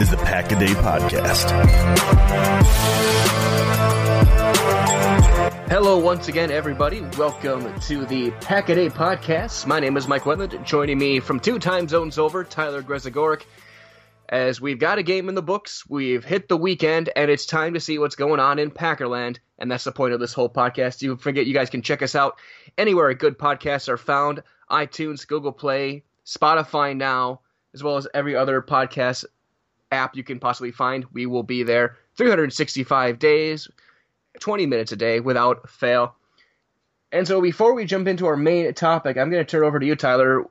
is the Pack a Day Podcast. Hello, once again, everybody. Welcome to the Pack a Day Podcast. My name is Mike Wendlandt. Joining me from two time zones over, Tyler Grezagoric. As we've got a game in the books, we've hit the weekend, and it's time to see what's going on in Packerland. And that's the point of this whole podcast. You forget you guys can check us out anywhere good podcasts are found iTunes, Google Play, Spotify now, as well as every other podcast app you can possibly find. We will be there 365 days, 20 minutes a day without fail. And so before we jump into our main topic, I'm going to turn over to you, Tyler.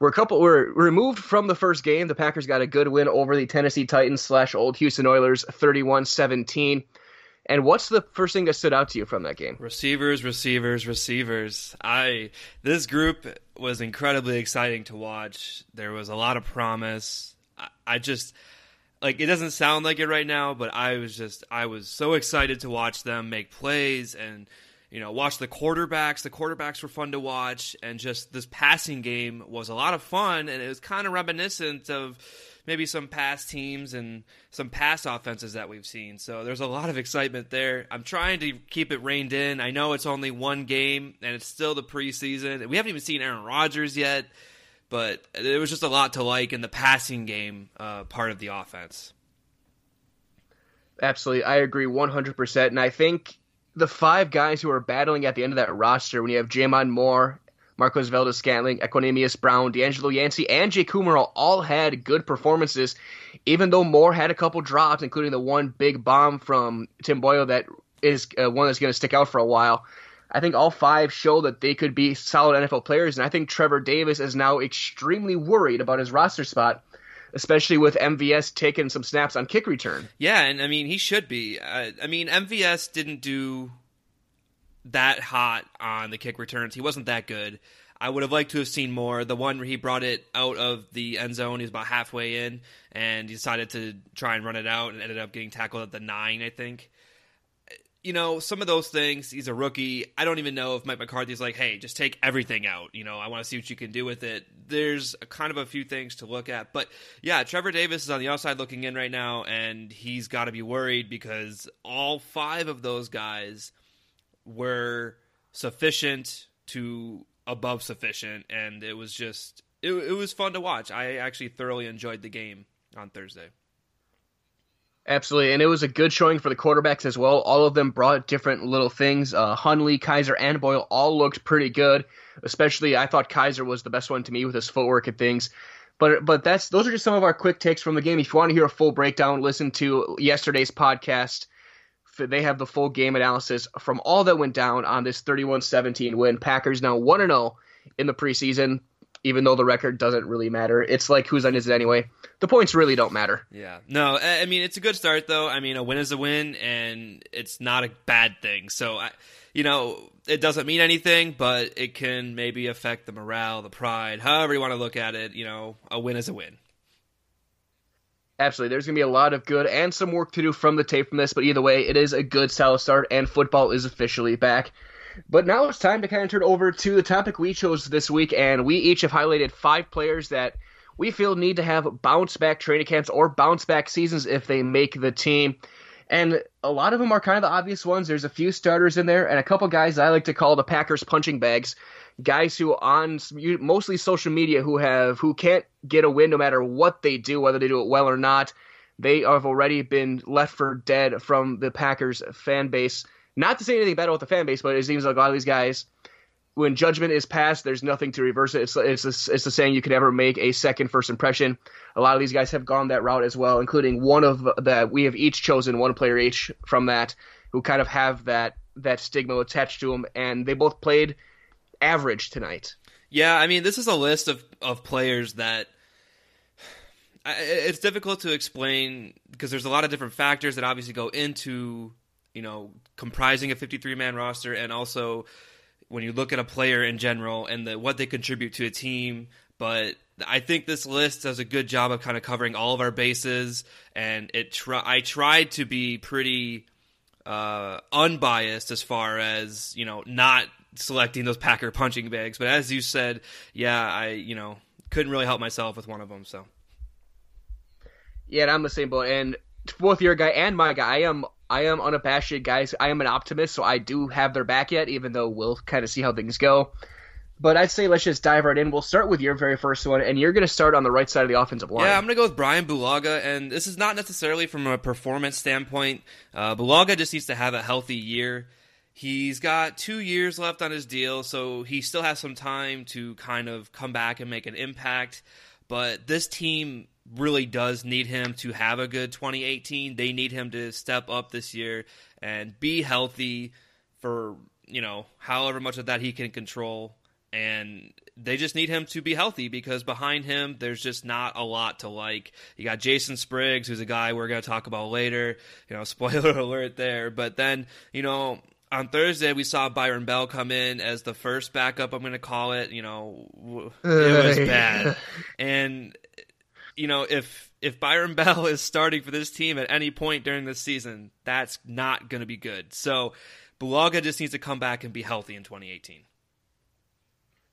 We're a couple. We're removed from the first game. The Packers got a good win over the Tennessee Titans slash Old Houston Oilers, 31-17. And what's the first thing that stood out to you from that game? Receivers, receivers, receivers. I this group was incredibly exciting to watch. There was a lot of promise. I, I just like it doesn't sound like it right now, but I was just I was so excited to watch them make plays and you know watch the quarterbacks. The quarterbacks were fun to watch, and just this passing game was a lot of fun, and it was kind of reminiscent of maybe some past teams and some past offenses that we've seen. So there's a lot of excitement there. I'm trying to keep it reined in. I know it's only one game and it's still the preseason. We haven't even seen Aaron Rodgers yet, but there was just a lot to like in the passing game uh, part of the offense. Absolutely. I agree 100%. And I think the five guys who are battling at the end of that roster, when you have J'Mon Moore, Marquez Valdes-Scantling, Equanimeous Brown, DeAngelo Yancey, and Jake Kumerow all had good performances, even though Moore had a couple drops, including the one big bomb from Tim Boyle that is uh, one that's going to stick out for a while. I think all five show that they could be solid NFL players, and I think Trevor Davis is now extremely worried about his roster spot, especially with MVS taking some snaps on kick return. Yeah, and I mean he should be. I mean MVS didn't do that hot on the kick returns. He wasn't that good. I would have liked to have seen more. The one where he brought it out of the end zone, he was about halfway in, and he decided to try and run it out, and ended up getting tackled at the nine, I think. You know, some of those things. He's a rookie. I don't even know if Mike McCarthy's like, "Hey, just take everything out." You know, I want to see what you can do with it. There's a, kind of a few things to look at, but yeah, Trevor Davis is on the outside looking in right now, and he's got to be worried because all five of those guys were sufficient to above sufficient and it was just it, it was fun to watch. I actually thoroughly enjoyed the game on Thursday. Absolutely, and it was a good showing for the quarterbacks as well. All of them brought different little things. Uh, Hundley, Kizer, and Boyle all looked pretty good. Especially, I thought Kizer was the best one to me with his footwork and things. But but that's those are just some of our quick takes from the game. If you want to hear a full breakdown, listen to yesterday's podcast. They have the full game analysis from all that went down on this 31-17 win. Packers now 1 and 0 in the preseason even though the record doesn't really matter. It's like whose end is it anyway? The points really don't matter. Yeah. No, I mean it's a good start though. I mean a win is a win and it's not a bad thing. So I you know, it doesn't mean anything, but it can maybe affect the morale, the pride, however you want to look at it, you know, a win is a win. Absolutely. There's going to be a lot of good and some work to do from the tape from this, but either way, it is a good solid start, and football is officially back. But now it's time to kind of turn over to the topic we chose this week, and we each have highlighted five players that we feel need to have bounce back training camps or bounce back seasons if they make the team. And a lot of them are kind of the obvious ones. There's a few starters in there, and a couple guys I like to call the Packers punching bags. Guys who on mostly social media who have who can't get a win no matter what they do, whether they do it well or not. They have already been left for dead from the Packers fan base. Not to say anything bad about the fan base, but it seems like a lot of these guys, when judgment is passed, there's nothing to reverse it. It's it's a, it's the saying you could never make a second first impression. A lot of these guys have gone that route as well, including one of that we have each chosen one player each from that who kind of have that that stigma attached to them, and they both played average tonight. Yeah, I mean, this is a list of of players that it's difficult to explain because there's a lot of different factors that obviously go into you know, comprising a 53 man roster and also when you look at a player in general and the, what they contribute to a team. But I think this list does a good job of kind of covering all of our bases, and it. I tried to be pretty uh, unbiased as far as you know, not selecting those Packer punching bags. But as you said, yeah, I you know couldn't really help myself with one of them. So yeah, I'm the same boat, and both your guy and my guy, I am I am unabashed, guys. I am an optimist, so I do have their back yet, even though we'll kind of see how things go. But I'd say let's just dive right in. We'll start with your very first one, and you're going to start on the right side of the offensive line. Yeah, I'm going to go with Brian Bulaga, and this is not necessarily from a performance standpoint. Uh, Bulaga just needs to have a healthy year. He's got two years left on his deal, so he still has some time to kind of come back and make an impact. But this team really does need him to have a good 2018. They need him to step up this year and be healthy for, you know, however much of that he can control. And they just need him to be healthy because behind him, there's just not a lot to like. You got Jason Spriggs, who's a guy we're going to talk about later. You know, spoiler alert there. But then, you know, on Thursday we saw Byron Bell come in as the first backup. I'm going to call it. You know, it was bad, and you know, if if Byron Bell is starting for this team at any point during this season, that's not going to be good. So Bulaga just needs to come back and be healthy in 2018.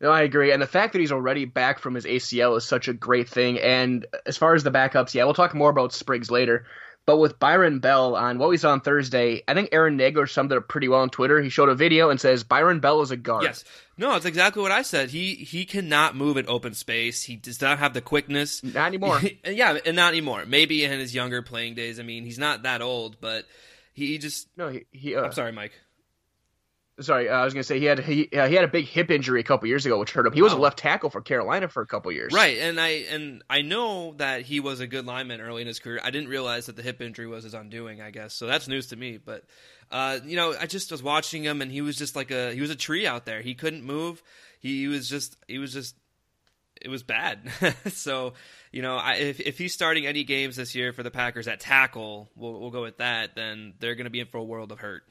No, I agree. And the fact that he's already back from his ACL is such a great thing. And as far as the backups, yeah, we'll talk more about Spriggs later. But with Byron Bell on what we saw on Thursday, I think Aaron Nagler summed it up pretty well on Twitter. He showed a video and says Byron Bell is a guard. Yes. No, it's exactly what I said. He he cannot move in open space. He does not have the quickness. Not anymore. yeah, and not anymore. Maybe in his younger playing days. I mean, he's not that old, but he just No, he, he uh, I'm sorry, Mike sorry, uh, I was going to say he had he uh, he had a big hip injury a couple years ago, which hurt him. He was a left tackle for Carolina for a couple years. Right, and I and I know that he was a good lineman early in his career. I didn't realize that the hip injury was his undoing. I guess so. That's news to me. But uh, you know, I just was watching him, and he was just like a he was a tree out there. He couldn't move. He, he was just he was just it was bad. so, you know, I, if if he's starting any games this year for the Packers at tackle, we'll we'll go with that. Then they're going to be in for a world of hurt.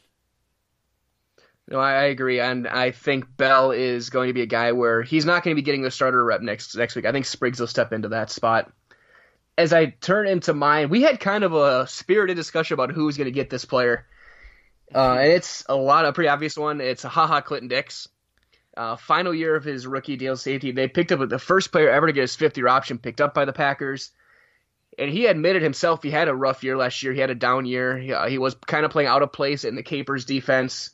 No, I agree, and I think Bell is going to be a guy where he's not going to be getting the starter rep next next week. I think Spriggs will step into that spot. As I turn into mine, we had kind of a spirited discussion about who's going to get this player, uh, and it's a lot of pretty obvious one. It's Ha Ha Clinton-Dix. Uh, final year of his rookie deal safety, they picked up the first player ever to get his fifth year option picked up by the Packers. And he admitted himself he had a rough year last year. He had a down year. He, uh, he was kind of playing out of place in the Capers defense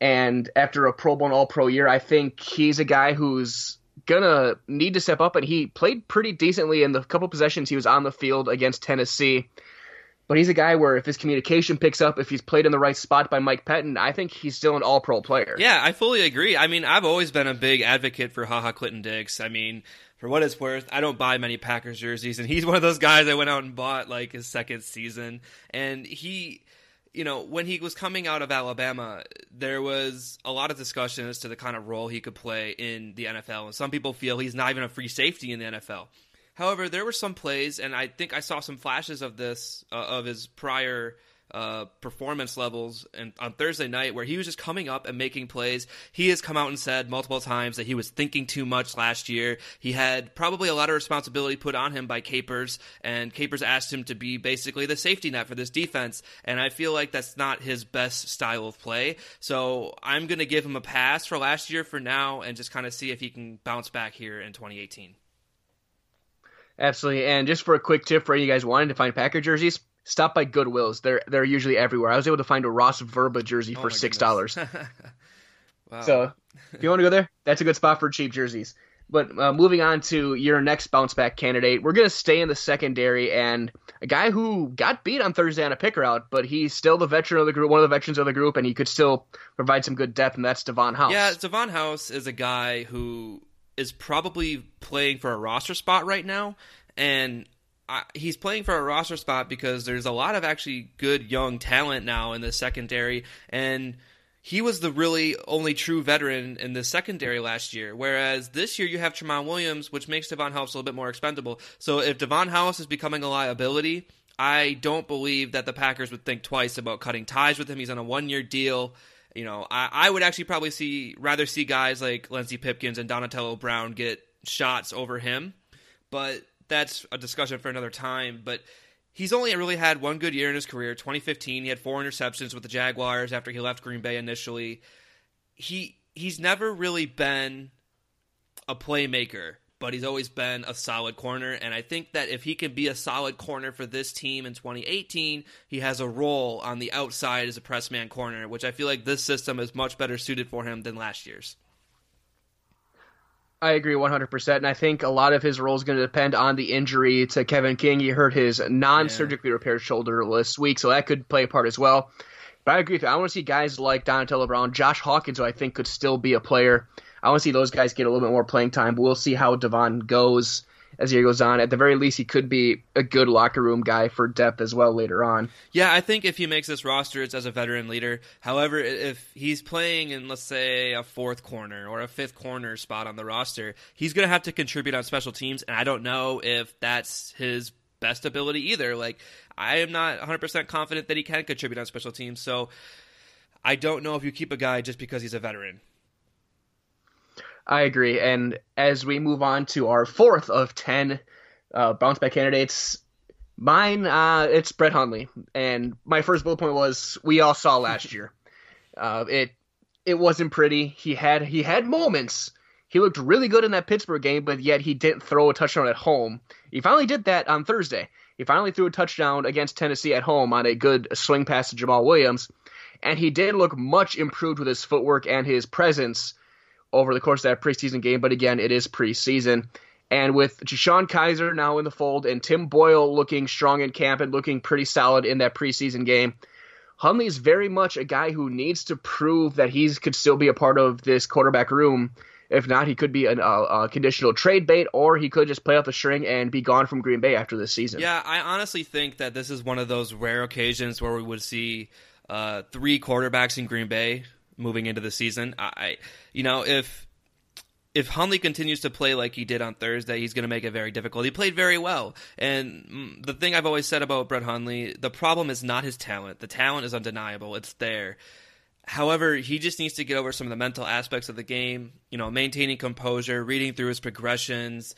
and after a Pro Bowl and All Pro year, I think he's a guy who's gonna need to step up, and he played pretty decently in the couple possessions he was on the field against Tennessee. But he's a guy where if his communication picks up, if he's played in the right spot by Mike Pettine, I think he's still an all pro player. Yeah, I fully agree. I mean, I've always been a big advocate for Ha Ha Clinton-Dix. I mean, for what it's worth, I don't buy many Packers jerseys, and he's one of those guys I went out and bought like his second season. And he, you know, when he was coming out of Alabama, there was a lot of discussion as to the kind of role he could play in the NFL. And some people feel he's not even a free safety in the NFL. However, there were some plays, and I think I saw some flashes of this uh, of his prior uh, performance levels and on Thursday night where he was just coming up and making plays. He has come out and said multiple times that he was thinking too much last year. He had probably a lot of responsibility put on him by Capers, and Capers asked him to be basically the safety net for this defense. And I feel like that's not his best style of play. So I'm going to give him a pass for last year for now and just kind of see if he can bounce back here in 2018. Absolutely. And just for a quick tip for you guys wanting to find Packer jerseys, stop by Goodwills. They're they're usually everywhere. I was able to find a Ross Verba jersey oh for six dollars. wow. So if you want to go there, that's a good spot for cheap jerseys. But uh, moving on to your next bounce back candidate, we're going to stay in the secondary and a guy who got beat on Thursday on a picker out, but he's still the veteran of the group, one of the veterans of the group, and he could still provide some good depth, and that's Davon House. Yeah, Davon House is a guy who is probably playing for a roster spot right now, and I, he's playing for a roster spot because there's a lot of actually good young talent now in the secondary, and he was the really only true veteran in the secondary last year. Whereas this year you have Tramon Williams, which makes Davon House a little bit more expendable. So if Davon House is becoming a liability, I don't believe that the Packers would think twice about cutting ties with him. He's on a one year deal. You know, I, I would actually probably see rather see guys like Lenzy Pipkins and Donatello Brown get shots over him, but that's a discussion for another time. But he's only really had one good year in his career. 2015, he had four interceptions with the Jaguars after he left Green Bay initially. He he's never really been a playmaker but he's always been a solid corner. And I think that if he can be a solid corner for this team in 2018, he has a role on the outside as a press man corner, which I feel like this system is much better suited for him than last year's. I agree 100%. And I think a lot of his role is going to depend on the injury to Kevin King. He hurt his non surgically repaired shoulder last week, so that could play a part as well. But I agree with you. I want to see guys like Donatello Brown, Josh Hawkins, who I think could still be a player I want to see those guys get a little bit more playing time, but we'll see how Davon goes as the year goes on. At the very least, he could be a good locker room guy for depth as well later on. Yeah, I think if he makes this roster, it's as a veteran leader. However, if he's playing in, let's say, a fourth corner or a fifth corner spot on the roster, he's going to have to contribute on special teams, and I don't know if that's his best ability either. Like, I am not 100% confident that he can contribute on special teams, so I don't know if you keep a guy just because he's a veteran. I agree. And as we move on to our fourth of 10 uh, bounce back candidates, mine, uh, it's Brett Hundley. And my first bullet point was we all saw last year. Uh, it it wasn't pretty. He had he had moments. He looked really good in that Pittsburgh game, but yet he didn't throw a touchdown at home. He finally did that on Thursday. He finally threw a touchdown against Tennessee at home on a good swing pass to Jamaal Williams, and he did look much improved with his footwork and his presence over the course of that preseason game. But again, it is preseason. And with DeShone Kizer now in the fold and Tim Boyle looking strong in camp and looking pretty solid in that preseason game, Hundley is very much a guy who needs to prove that he could still be a part of this quarterback room. If not, he could be an, a conditional trade bait, or he could just play off the string and be gone from Green Bay after this season. Yeah, I honestly think that this is one of those rare occasions where we would see uh, three quarterbacks in Green Bay moving into the season. I, you know, if if Hundley continues to play like he did on Thursday, he's going to make it very difficult. He played very well, and mm, the thing I've always said about Brett Hundley, the problem is not his talent. The talent is undeniable; it's there. However, he just needs to get over some of the mental aspects of the game. You know, maintaining composure, reading through his progressions,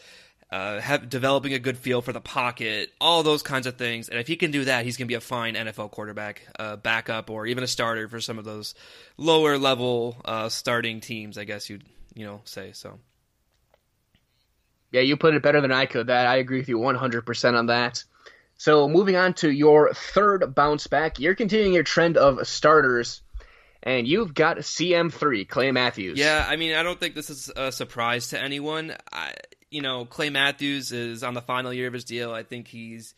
uh, have, developing a good feel for the pocket, all those kinds of things. And if he can do that, he's going to be a fine NFL quarterback, uh, backup, or even a starter for some of those lower level uh, starting teams. I guess you'd you know say so. Yeah, you put it better than I could. That I agree with you 100% on that. So moving on to your third bounce back, you're continuing your trend of starters. and you've got CM3, Clay Matthews. Yeah, I mean, I don't think this is a surprise to anyone. I, you know, Clay Matthews is on the final year of his deal. I think he's,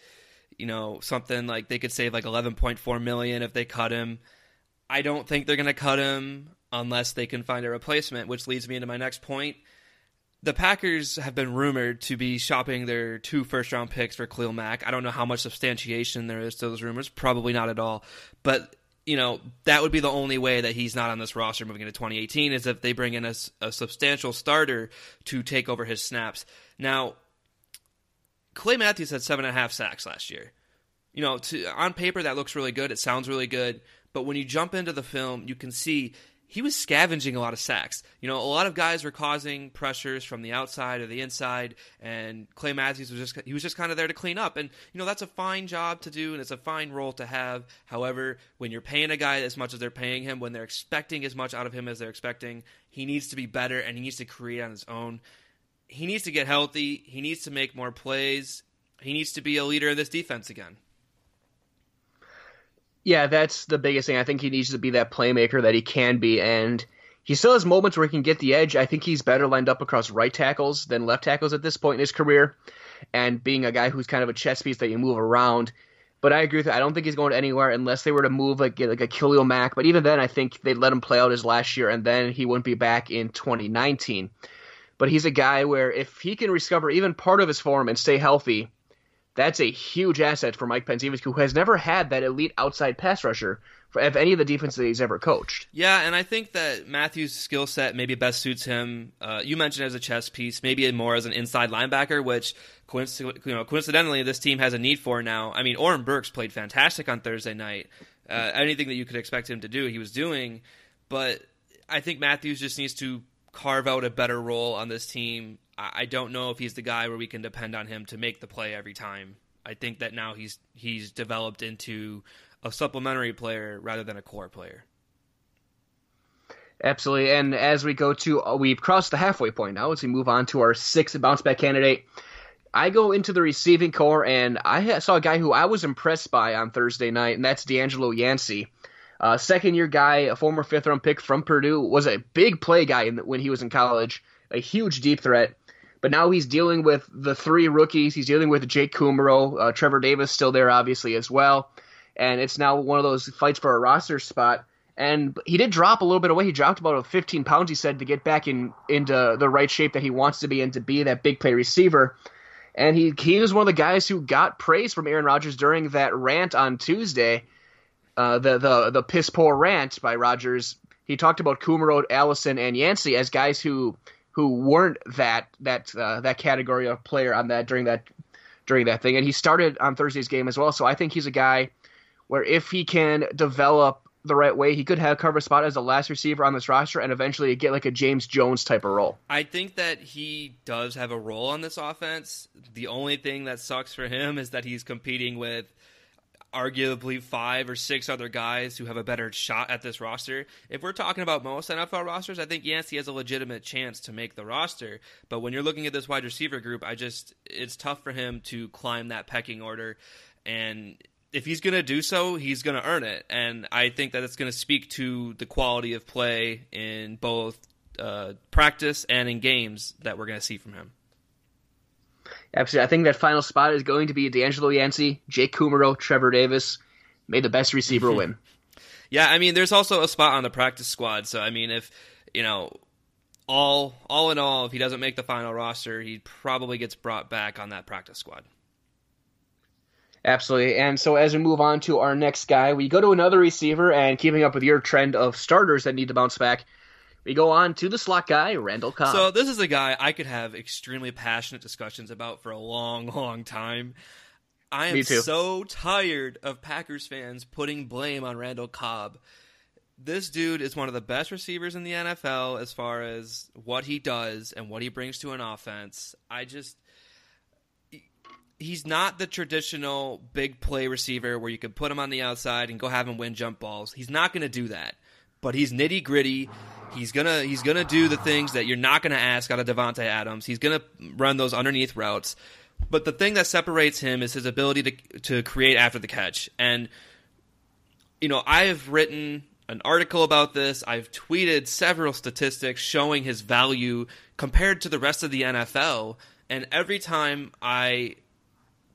you know, something like they could save like 11.4 million if they cut him. I don't think they're going to cut him unless they can find a replacement, which leads me into my next point. The Packers have been rumored to be shopping their two first round picks for Khalil Mack. I don't know how much substantiation there is to those rumors. Probably not at all. But you know, that would be the only way that he's not on this roster moving into 2018 is if they bring in a, a substantial starter to take over his snaps. Now, Clay Matthews had seven and a half sacks last year. You know, to, on paper that looks really good. It sounds really good, but when you jump into the film, you can see he was scavenging a lot of sacks. You know, a lot of guys were causing pressures from the outside or the inside, and Clay Matthews was just he was just kind of there to clean up. And you know, that's a fine job to do, and it's a fine role to have. However, when you're paying a guy as much as they're paying him, when they're expecting as much out of him as they're expecting, he needs to be better and he needs to create on his own. He needs to get healthy. He needs to make more plays. He needs to be a leader in this defense again. Yeah, that's the biggest thing. I think he needs to be that playmaker that he can be, and he still has moments where he can get the edge. I think he's better lined up across right tackles than left tackles at this point in his career, and being a guy who's kind of a chess piece that you move around. But I agree with you. I don't think he's going anywhere unless they were to move like like a Khalil Mack. But even then, I think they'd let him play out his last year, and then he wouldn't be back in 2019. But he's a guy where if he can recover even part of his form and stay healthy, that's a huge asset for Mike Pencevic, who has never had that elite outside pass rusher for of any of the defenses that he's ever coached. Yeah, and I think that Matthews' skill set maybe best suits him. Uh, you mentioned as a chess piece, maybe more as an inside linebacker, which coinc- you know, coincidentally this team has a need for now. I mean, Oren Burks played fantastic on Thursday night. Uh, anything that you could expect him to do, he was doing. But I think Matthews just needs to carve out a better role on this team I don't know if he's the guy where we can depend on him to make the play every time. I think that now he's he's developed into a supplementary player rather than a core player. Absolutely. And as we go to, uh, we've crossed the halfway point now as we move on to our sixth bounce back candidate. I go into the receiving core, and I saw a guy who I was impressed by on Thursday night, and that's DeAngelo Yancey. Uh, second year guy, a former fifth round pick from Purdue, was a big play guy the, when he was in college, a huge deep threat. But now he's dealing with the three rookies. He's dealing with Jake Kumerow, uh, Trevor Davis still there, obviously, as well. And it's now one of those fights for a roster spot. And he did drop a little bit away. He dropped about 15 pounds, he said, to get back in into the right shape that he wants to be in to be that big play receiver. And he he was one of the guys who got praise from Aaron Rodgers during that rant on Tuesday, uh, the the the piss poor rant by Rodgers, He talked about Kumerow, Allison, and Yancey as guys who who weren't that that uh, that category of player on that during that during that thing. And he started on Thursday's game as well. So I think he's a guy where if he can develop the right way, he could have cover spot as the last receiver on this roster and eventually get like a James Jones type of role. I think that he does have a role on this offense. The only thing that sucks for him is that he's competing with arguably five or six other guys who have a better shot at this roster. If we're talking about most NFL rosters, I think Yancey has a legitimate chance to make the roster. But when you're looking at this wide receiver group, I just it's tough for him to climb that pecking order. And if he's going to do so, he's going to earn it. And I think that it's going to speak to the quality of play in both uh, practice and in games that we're going to see from him. Absolutely. I think that final spot is going to be DeAngelo Yancey, Jake Kumerow, Trevor Davis. May the best receiver mm-hmm. win. Yeah, I mean, there's also a spot on the practice squad. So, I mean, if, you know, all all in all, if he doesn't make the final roster, he probably gets brought back on that practice squad. Absolutely. And so as we move on to our next guy, we go to another receiver and keeping up with your trend of starters that need to bounce back, we go on to the slot guy, Randall Cobb. So this is a guy I could have extremely passionate discussions about for a long, long time. I am so tired of Packers fans putting blame on Randall Cobb. This dude is one of the best receivers in the NFL as far as what he does and what he brings to an offense. I just he's not the traditional big play receiver where you can put him on the outside and go have him win jump balls. He's not going to do that. But he's nitty gritty. He's gonna he's gonna do the things that you're not gonna ask out of Davante Adams. He's gonna run those underneath routes. But the thing that separates him is his ability to to create after the catch. And you know, I have written an article about this. I've tweeted several statistics showing his value compared to the rest of the NFL. And every time I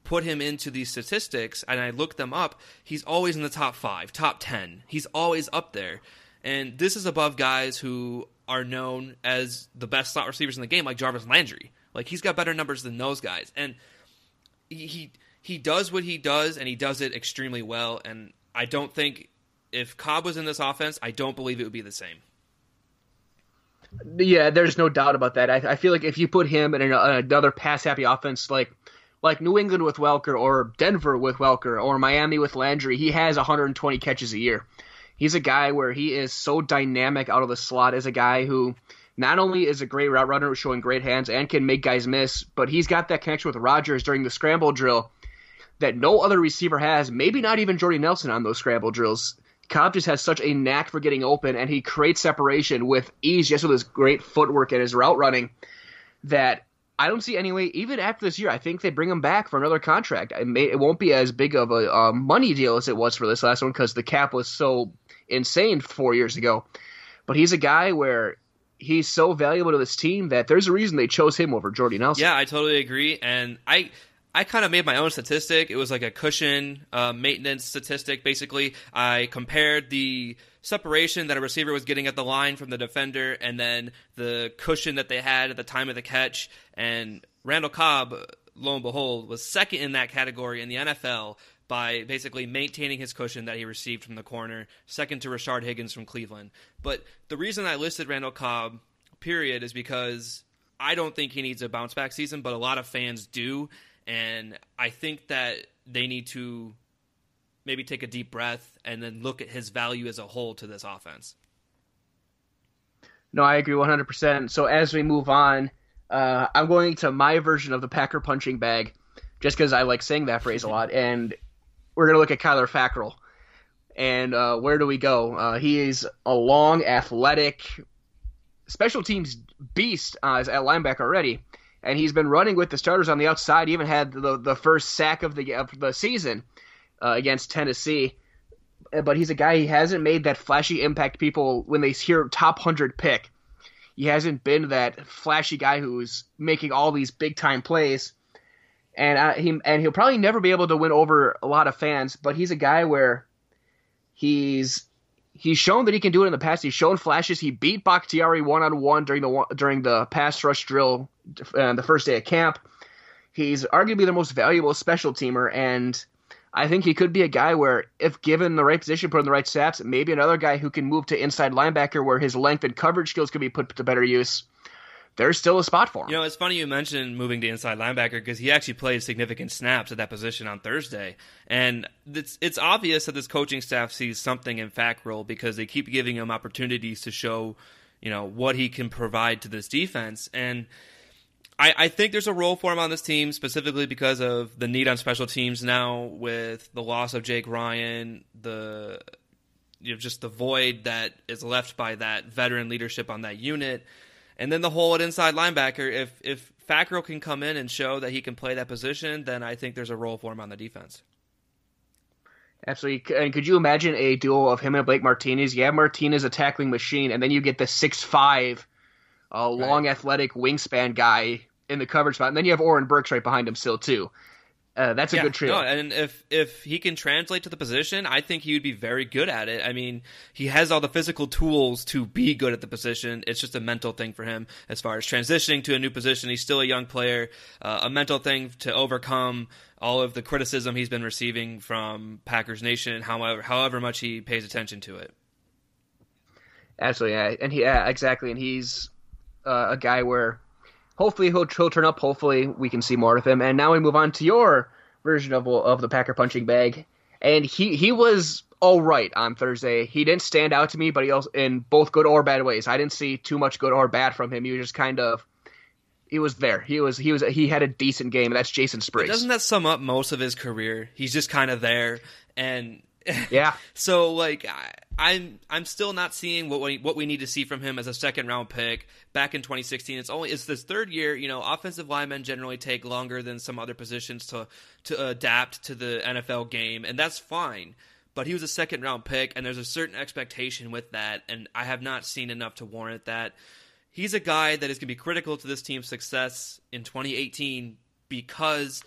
put him into these statistics and I look them up, he's always in the top five, top 10. He's always up there. And this is above guys who are known as the best slot receivers in the game, like Jarvis Landry. Like he's got better numbers than those guys. And he, he does what he does and he does it extremely well. And I don't think if Cobb was in this offense, I don't believe it would be the same. Yeah, there's no doubt about that. I, I feel like if you put him in another pass happy offense like like New England with Welker or Denver with Welker or Miami with Landry, he has 120 catches a year. He's a guy where he is so dynamic out of the slot as a guy who not only is a great route runner showing great hands and can make guys miss, but he's got that connection with Rodgers during the scramble drill that no other receiver has, maybe not even Jordy Nelson on those scramble drills. Cobb just has such a knack for getting open, and he creates separation with ease just with his great footwork and his route running that I don't see any way, even after this year, I think they bring him back for another contract. It, may, it won't be as big of a, money deal as it was for this last one because the cap was so insane four years ago. But he's a guy where he's so valuable to this team that there's a reason they chose him over Jordy Nelson. Yeah, I totally agree. And I I kind of made my own statistic. It was like a cushion uh, maintenance statistic. Basically, I compared the separation that a receiver was getting at the line from the defender, and then the cushion that they had at the time of the catch. And Randall Cobb, lo and behold, was second in that category in the NFL by basically maintaining his cushion that he received from the corner, second to Rashard Higgins from Cleveland. But the reason I listed Randall Cobb, period, is because I don't think he needs a bounce back season, but a lot of fans do and I think that they need to maybe take a deep breath and then look at his value as a whole to this offense. No, I agree 100%. So as we move on, uh, I'm going to my version of the Packer punching bag, just because I like saying that phrase a lot. And we're going to look at Kyler Fackrell. And uh, where do we go? Uh, he is a long, athletic, special teams beast uh, at linebacker already and he's been running with the starters on the outside. He even had the the first sack of the of the season uh, against Tennessee. Uh, but he's a guy he hasn't made that flashy impact people when they hear top hundred pick. He hasn't been that flashy guy who's making all these big time plays, and uh, he and he'll probably never be able to win over a lot of fans. But he's a guy where he's he's shown that he can do it in the past. He's shown flashes. He beat Bakhtiari one on one during the during the pass rush drill uh, the first day of camp. He's arguably the most valuable special teamer, and I think he could be a guy where, if given the right position, put in the right stats, maybe another guy who can move to inside linebacker where his length and coverage skills could be put to better use there's still a spot for him. You know, it's funny you mentioned moving to inside linebacker because he actually played significant snaps at that position on Thursday, and it's it's obvious that this coaching staff sees something in Fackrell because they keep giving him opportunities to show, you know, what he can provide to this defense, and. I, I think there's a role for him on this team specifically because of the need on special teams now with the loss of Jake Ryan, the you know just the void that is left by that veteran leadership on that unit and then the hole at inside linebacker. If if Fackrell can come in and show that he can play that position, then I think there's a role for him on the defense. Absolutely. And could you imagine a duo of him and Blake Martinez? You have Martinez a tackling machine, and then you get the six five, uh, long right. athletic wingspan guy in the coverage spot, and then you have Oren Burks right behind him still too. Uh, that's a yeah, good trio. No, and if if he can translate to the position, I think he would be very good at it. I mean, he has all the physical tools to be good at the position. It's just a mental thing for him as far as transitioning to a new position. He's still a young player, uh, a mental thing to overcome all of the criticism he's been receiving from Packers Nation, however however much he pays attention to it. Absolutely, yeah. and he yeah, exactly, and he's uh, a guy where hopefully he'll, he'll turn up. Hopefully we can see more of him. And now we move on to your version of of the Packer punching bag. And he he was all right on Thursday. He didn't stand out to me, but he also in both good or bad ways. I didn't see too much good or bad from him. He was just kind of he was there. He was he was he had a decent game. That's Jason Spriggs. doesn't that sum up most of his career? He's just kind of there, and yeah. so like I, I'm I'm still not seeing what we what we need to see from him as a second round pick back in 2016. It's only it's this third year. You know, offensive linemen generally take longer than some other positions to to adapt to the NFL game, and that's fine. but he was a second round pick, and there's a certain expectation with that, and I have not seen enough to warrant that. He's a guy that is going to be critical to this team's success in 2018 because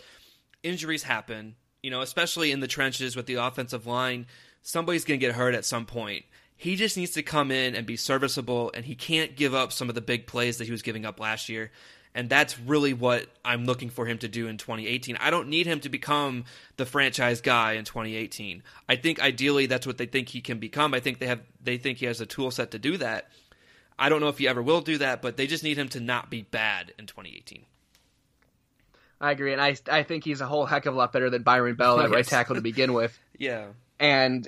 injuries happen, you know, especially in the trenches with the offensive line. Somebody's going to get hurt at some point. He just needs to come in and be serviceable, and he can't give up some of the big plays that he was giving up last year. And that's really what I'm looking for him to do in 2018. I don't need him to become the franchise guy in 2018. I think ideally that's what they think he can become. I think they have they think he has a tool set to do that. I don't know if he ever will do that, but they just need him to not be bad in 2018. I agree, and I I think he's a whole heck of a lot better than Byron Bell at right tackle to begin with. Yeah, and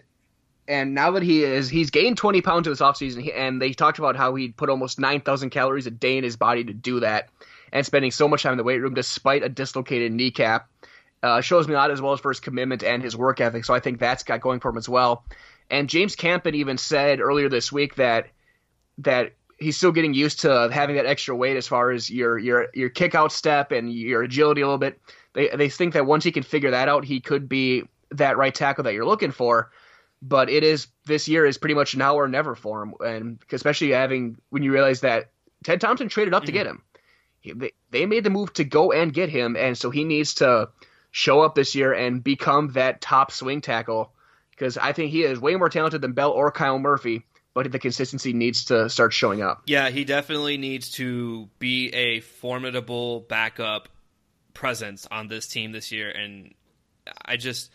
and now that he is he's gained 20 pounds in this offseason and they talked about how he'd put almost 9000 calories a day in his body to do that and spending so much time in the weight room despite a dislocated kneecap uh, shows me a lot as well as for his commitment and his work ethic so i think that's got going for him as well. And james campen even said earlier this week that that he's still getting used to having that extra weight as far as your your your kick out step and your agility a little bit they they think that once he can figure that out he could be that right tackle that you're looking for but it is this year is pretty much now or never for him, and especially having when you realize that Ted Thompson traded up mm-hmm. to get him. He, they, they made the move to go and get him, and so he needs to show up this year and become that top swing tackle because I think he is way more talented than Bell or Kyle Murphy. But the consistency needs to start showing up. Yeah, he definitely needs to be a formidable backup presence on this team this year, and I just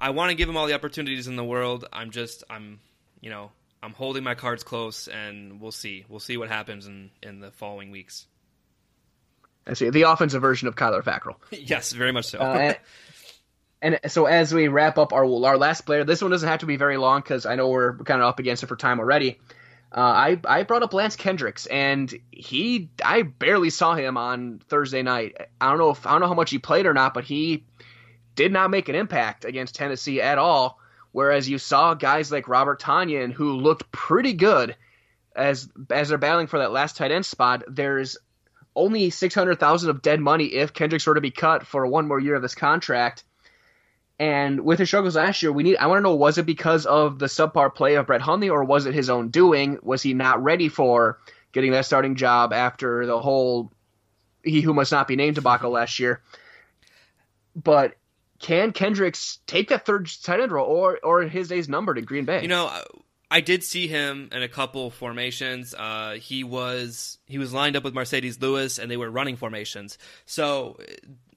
I want to give him all the opportunities in the world. I'm just I'm you know I'm holding my cards close, and we'll see. We'll see what happens in in the following weeks. I see the offensive version of Kyler Fackrell. yes, very much so. uh, and, so as we wrap up our our last player, this one doesn't have to be very long because I know we're kind of up against it for time already. Uh, I I brought up Lance Kendricks, and he I barely saw him on Thursday night. I don't know if I don't know how much he played or not, but he did not make an impact against Tennessee at all. Whereas you saw guys like Robert Tonyan who looked pretty good as as they're battling for that last tight end spot. There's only six hundred thousand of dead money if Kendricks were to be cut for one more year of this contract. And with his struggles last year, we need I want to know was it because of the subpar play of Brett Hundley or was it his own doing? Was he not ready for getting that starting job after the whole he who must not be named debacle last year? But can Kendricks take that third tight end role, or or his days numbered in Green Bay? You know, I did see him in a couple formations. Uh, he was he was lined up with Marcedes Lewis, and they were running formations. So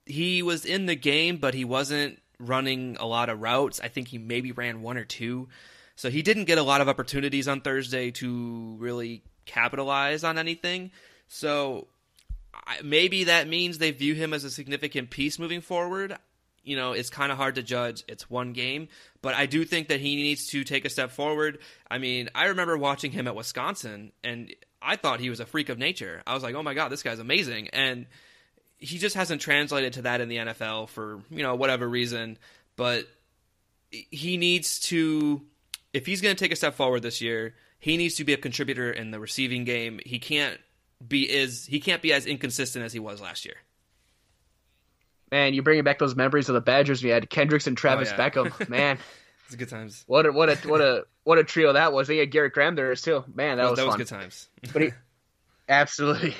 he was in the game, but he wasn't running a lot of routes. I think he maybe ran one or two. So he didn't get a lot of opportunities on Thursday to really capitalize on anything. So maybe that means they view him as a significant piece moving forward you know, it's kind of hard to judge. It's one game, but I do think that he needs to take a step forward. I mean, I remember watching him at Wisconsin, and I thought he was a freak of nature. I was like, oh my god, this guy's amazing, and he just hasn't translated to that in the NFL for you know whatever reason. But he needs to, if he's going to take a step forward this year, he needs to be a contributor in the receiving game. He can't be is he can't be as inconsistent as he was last year. Man, you're bringing back those memories of the Badgers. We had Kendricks and Travis oh, yeah. Beckham. Man, it's good times. What a what a what a what a trio that was. They had Garrett Graham there too. Man, that well, was that fun. was good times. but he, absolutely.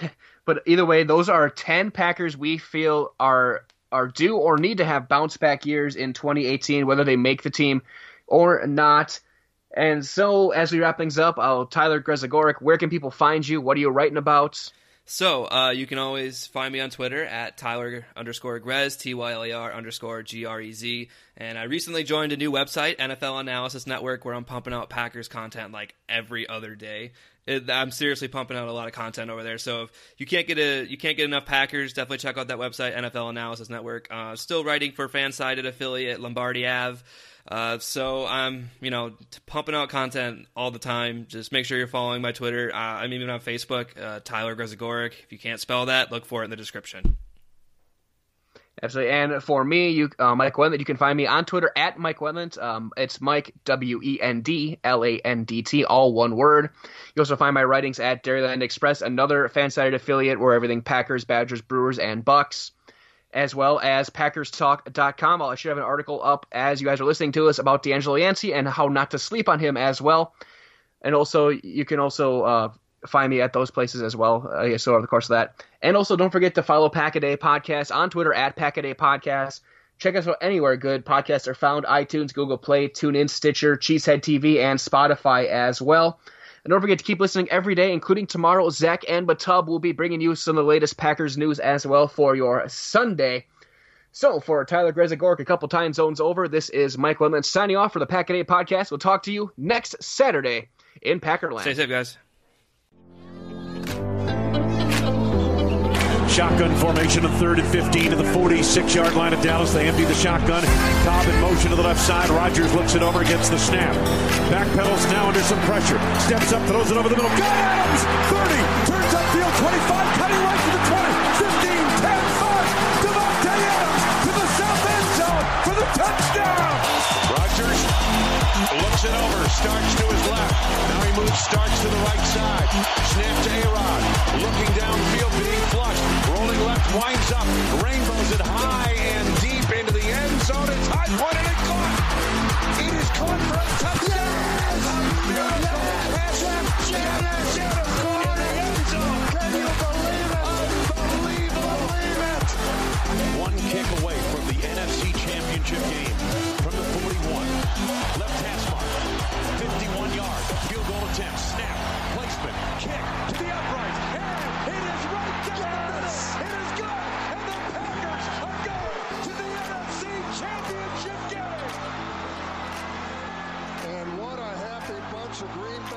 But either way, those are ten Packers we feel are are due or need to have bounce back years in 2018, whether they make the team or not. And so, as we wrap things up, I'll Tyler Grezegorik, where can people find you? What are you writing about? So uh, you can always find me on Twitter at Tyler underscore Grez, T Y L E R underscore G R E Z. And I recently joined a new website, NFL Analysis Network, where I'm pumping out Packers content like every other day. It, I'm seriously pumping out a lot of content over there. So if you can't get a you can't get enough Packers, definitely check out that website, NFL Analysis Network. Uh, still writing for FanSided affiliate Lombardi Ave. Uh, so I'm, you know, pumping out content all the time. Just make sure you're following my Twitter. Uh, I'm even on Facebook, uh, Tyler Grezegorik. If you can't spell that, look for it in the description. Absolutely. And for me, you, uh, Mike Wendlandt, you can find me on Twitter at Mike Wendlandt. Um, it's Mike W E N D L A N D T, all one word. You also find my writings at Dairyland Express, another FanSided affiliate where everything Packers, Badgers, Brewers, and Bucks. As well as PackersTalk.com. I should have an article up as you guys are listening to us about DeAngelo Yancey and how not to sleep on him as well. And also, you can also uh, find me at those places as well. Uh, so over the course of that, and also don't forget to follow Packaday Podcast on Twitter at Packaday Podcast. Check us out anywhere good podcasts are found: iTunes, Google Play, TuneIn, Stitcher, Cheesehead TV, and Spotify as well. And don't forget to keep listening every day, including tomorrow. Zach and Batub will be bringing you some of the latest Packers news as well for your Sunday. So for Tyler Grezagork, a couple time zones over, this is Mike Wendlandt signing off for the Pack a podcast. We'll talk to you next Saturday in Packerland. Stay safe, guys. Shotgun formation of third and 15 to the 46 yard line of Dallas. They empty the shotgun. Cobb in motion to the left side. Rodgers looks it over, gets the snap. Backpedals now under some pressure. Steps up, throws it over the middle. Got Adams! 30, turns upfield, 25, cutting right to the 20, 15, 10, 5. Davante Adams to the south end zone for the touchdown. Rodgers looks it over, starts to his left. Now he moves, starts to the right side. Snap to A-Rod. Looking downfield, being flushed. Rolling left, winds up. Rainbows it high and deep into the end zone. It's high point and caught. It is caught for a touchdown. Yes! A beautiful pass. Janis Janis caught in the end zone. Can you believe it? Unbelievable. Believe it. One kick away from the NFC Championship game from the 41. Left hash mark. 51 yard. Field goal attempt. Snap. Placement. Kick to the upright. And it is right down the middle. It is good. And the Packers are going to the NFC Championship game. And what a happy bunch of Green Bay